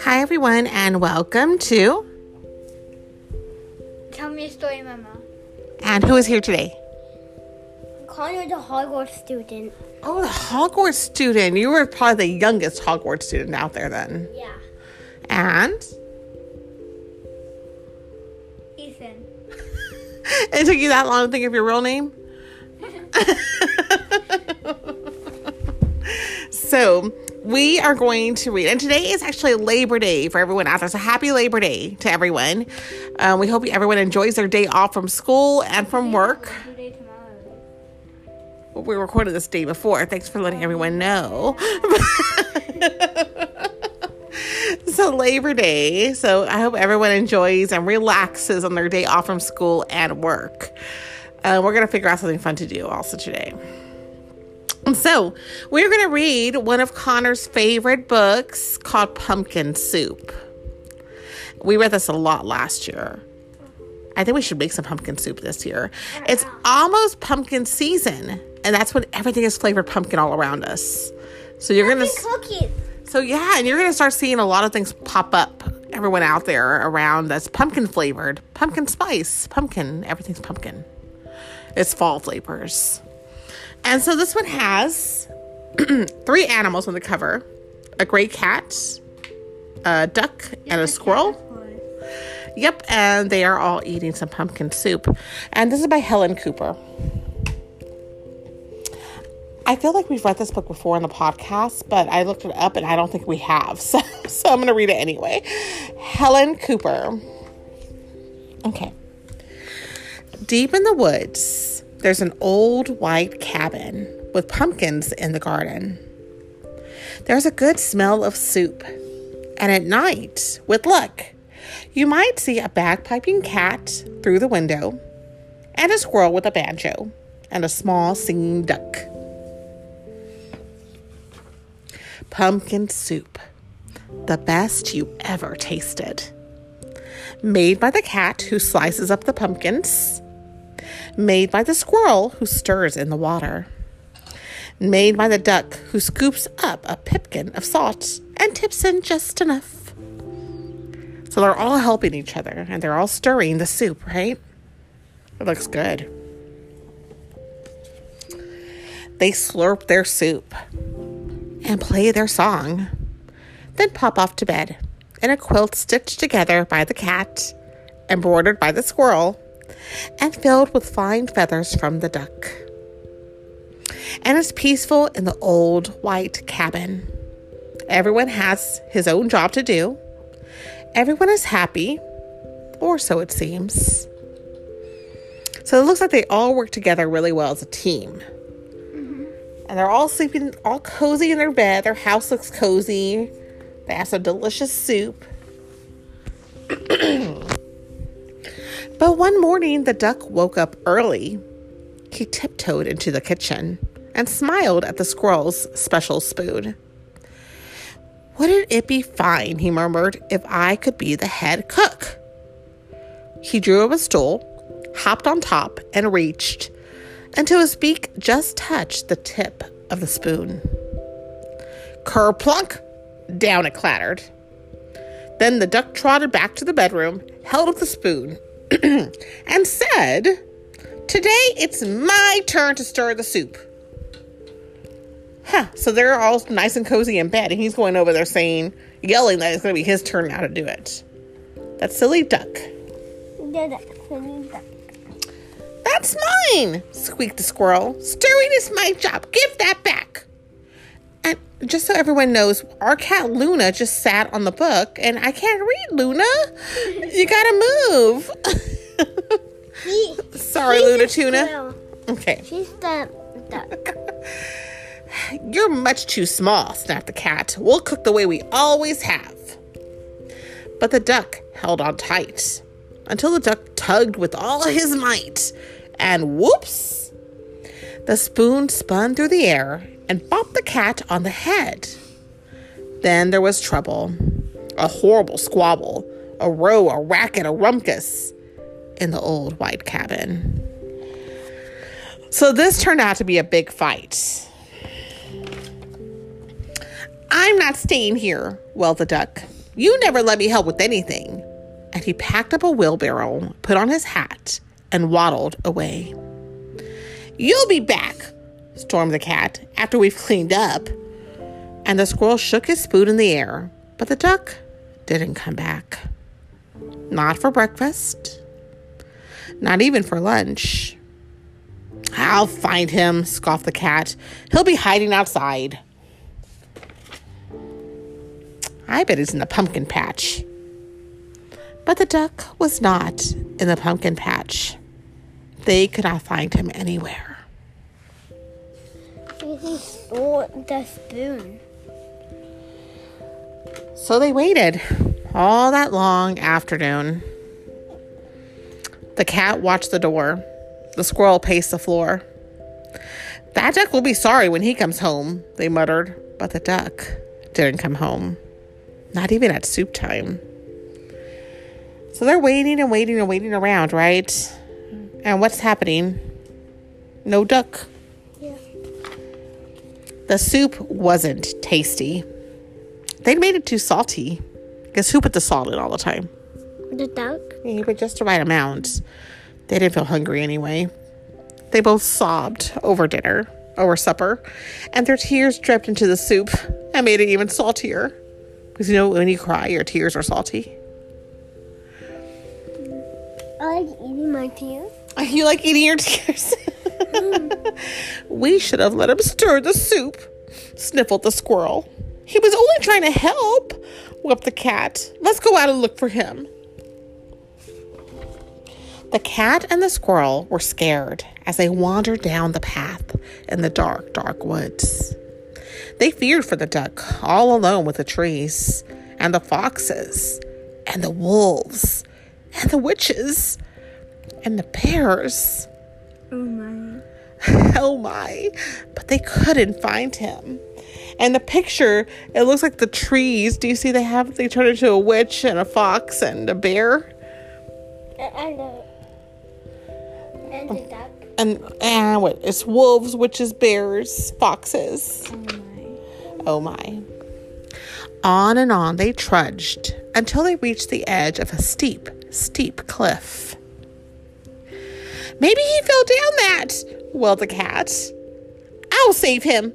Hi, everyone, and welcome to. Tell me a story, Mama. And who is here today? Connor, the Hogwarts student. Oh, the Hogwarts student. You were probably the youngest Hogwarts student out there then. Yeah. And Ethan. it took you that long to think of your real name? so, we are going to read, and today is actually Labor Day for everyone out there. So, happy Labor Day to everyone. Um, we hope everyone enjoys their day off from school and from work. Tomorrow. we recorded this day before. Thanks for letting everyone know. so Labor Day. So I hope everyone enjoys and relaxes on their day off from school and work. Uh, we're gonna figure out something fun to do also today. Um, so we're gonna read one of Connor's favorite books called Pumpkin Soup. We read this a lot last year. I think we should make some pumpkin soup this year. It's almost pumpkin season, and that's when everything is flavored pumpkin all around us. So you're gonna, Cookies. so yeah, and you're gonna start seeing a lot of things pop up. Everyone out there around that's pumpkin flavored, pumpkin spice, pumpkin. Everything's pumpkin. It's fall flavors, and so this one has three animals on the cover: a gray cat, a duck, and a squirrel. Yep, and they are all eating some pumpkin soup. And this is by Helen Cooper. I feel like we've read this book before in the podcast, but I looked it up and I don't think we have. So, so I'm going to read it anyway. Helen Cooper. Okay. Deep in the woods, there's an old white cabin with pumpkins in the garden. There's a good smell of soup. And at night, with luck, you might see a bagpiping cat through the window, and a squirrel with a banjo, and a small singing duck. Pumpkin soup, the best you ever tasted. Made by the cat who slices up the pumpkins, made by the squirrel who stirs in the water, made by the duck who scoops up a pipkin of salt and tips in just enough. So they're all helping each other and they're all stirring the soup, right? It looks good. They slurp their soup and play their song, then pop off to bed in a quilt stitched together by the cat, embroidered by the squirrel, and filled with fine feathers from the duck. And it's peaceful in the old white cabin. Everyone has his own job to do Everyone is happy, or so it seems. So it looks like they all work together really well as a team. Mm-hmm. And they're all sleeping all cozy in their bed. Their house looks cozy. They have some delicious soup. But one morning, the duck woke up early. He tiptoed into the kitchen and smiled at the squirrel's special spoon. Wouldn't it be fine, he murmured, if I could be the head cook? He drew up a stool, hopped on top, and reached until his beak just touched the tip of the spoon. Kerplunk! Down it clattered. Then the duck trotted back to the bedroom, held up the spoon, and said, Today it's my turn to stir the soup. Huh. So they're all nice and cozy in bed, and he's going over there saying, yelling that it's going to be his turn now to do it. That silly duck. Yeah, that's silly duck. That's mine, squeaked the squirrel. Stirring is my job. Give that back. And just so everyone knows, our cat Luna just sat on the book, and I can't read, Luna. You gotta move. She, Sorry, she's Luna Tuna. Okay. She's the duck. You're much too small, snapped the cat. We'll cook the way we always have. But the duck held on tight until the duck tugged with all his might, and whoops! The spoon spun through the air and bopped the cat on the head. Then there was trouble a horrible squabble, a row, a racket, a rumpus in the old white cabin. So this turned out to be a big fight. I'm not staying here, wailed the duck. You never let me help with anything. And he packed up a wheelbarrow, put on his hat, and waddled away. You'll be back, stormed the cat, after we've cleaned up. And the squirrel shook his spoon in the air, but the duck didn't come back. Not for breakfast, not even for lunch. I'll find him, scoffed the cat. He'll be hiding outside. I bet he's in the pumpkin patch. But the duck was not in the pumpkin patch. They could not find him anywhere. He stole the spoon. So they waited all that long afternoon. The cat watched the door. The squirrel paced the floor. That duck will be sorry when he comes home, they muttered. But the duck didn't come home. Not even at soup time. So they're waiting and waiting and waiting around, right? And what's happening? No duck. The soup wasn't tasty. They made it too salty. Guess who put the salt in all the time? The duck? Yeah, but just the right amount. They didn't feel hungry anyway. They both sobbed over dinner, over supper, and their tears dripped into the soup and made it even saltier. Because you know, when you cry, your tears are salty. I like eating my tears. You like eating your tears? we should have let him stir the soup, sniffled the squirrel. He was only trying to help, wept the cat. Let's go out and look for him. The cat and the squirrel were scared as they wandered down the path in the dark, dark woods. They feared for the duck, all alone with the trees, and the foxes, and the wolves, and the witches, and the bears. Oh my. Oh my. But they couldn't find him. And the picture, it looks like the trees. Do you see they have, they turn into a witch and a fox and a bear? And the, and the duck. And, and what? It's wolves, witches, bears, foxes. Oh my. Oh my. On and on they trudged until they reached the edge of a steep, steep cliff. Maybe he fell down that, wailed the cat. I'll save him,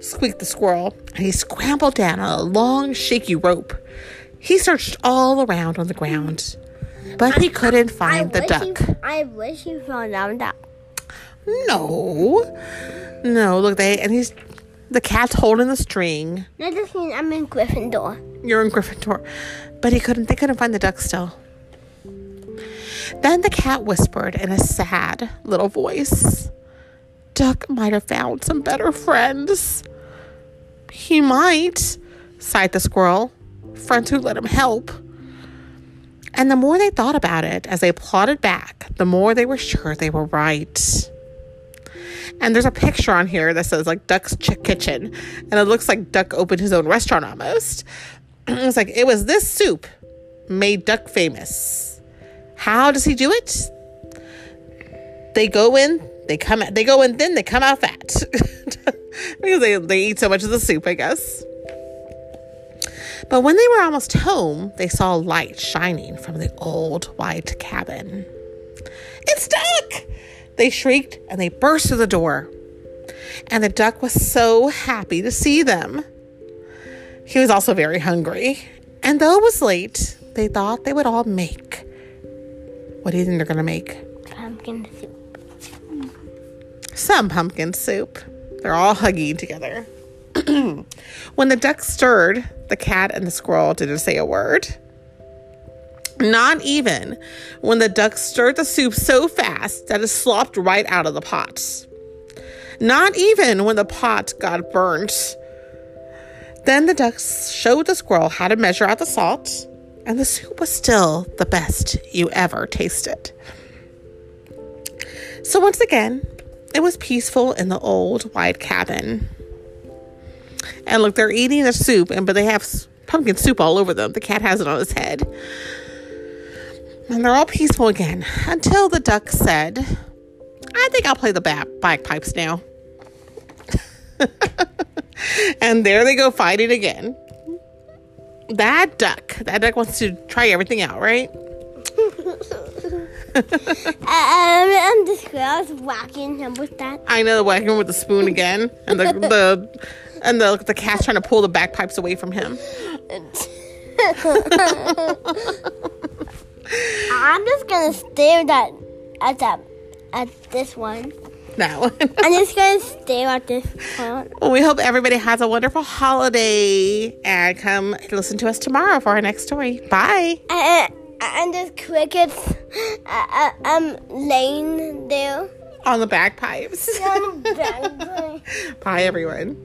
squeaked the squirrel, and he scrambled down on a long, shaky rope. He searched all around on the ground, but he couldn't find the duck. I wish he found down duck. No, no, look, they, and he's, the cat's holding the string. That just means I'm in Gryffindor. You're in Gryffindor. But he couldn't they couldn't find the duck still. Then the cat whispered in a sad little voice. Duck might have found some better friends. He might, sighed the squirrel. Friends who let him help. And the more they thought about it as they plodded back, the more they were sure they were right. And there's a picture on here that says like Duck's Ch- Kitchen, and it looks like Duck opened his own restaurant almost. it's like it was this soup made Duck famous. How does he do it? They go in, they come out, they go in thin, they come out fat because they they eat so much of the soup, I guess. But when they were almost home, they saw a light shining from the old white cabin. It's Duck! They shrieked and they burst through the door. And the duck was so happy to see them. He was also very hungry. And though it was late, they thought they would all make. What do you think they're going to make? Pumpkin soup. Some pumpkin soup. They're all hugging together. when the duck stirred, the cat and the squirrel didn't say a word. Not even when the duck stirred the soup so fast that it slopped right out of the pot. Not even when the pot got burnt. Then the duck showed the squirrel how to measure out the salt, and the soup was still the best you ever tasted. So, once again, it was peaceful in the old white cabin. And look, they're eating the soup, and but they have pumpkin soup all over them. The cat has it on his head. And they're all peaceful again until the duck said, I think I'll play the ba- bagpipes now. And there they go fighting again. That duck, that duck wants to try everything out, right? Um, and the squirrel's whacking him with that. I know, the whacking him with the spoon again, and the the and the the cat's trying to pull the bagpipes away from him. I'm just gonna stare at at that at this one. That one. I'm just gonna stare at this one. Well, we hope everybody has a wonderful holiday and come listen to us tomorrow for our next story. Bye. And, and there's crickets uh, uh, um laying there On the bagpipes. on the bed. Bye, everyone.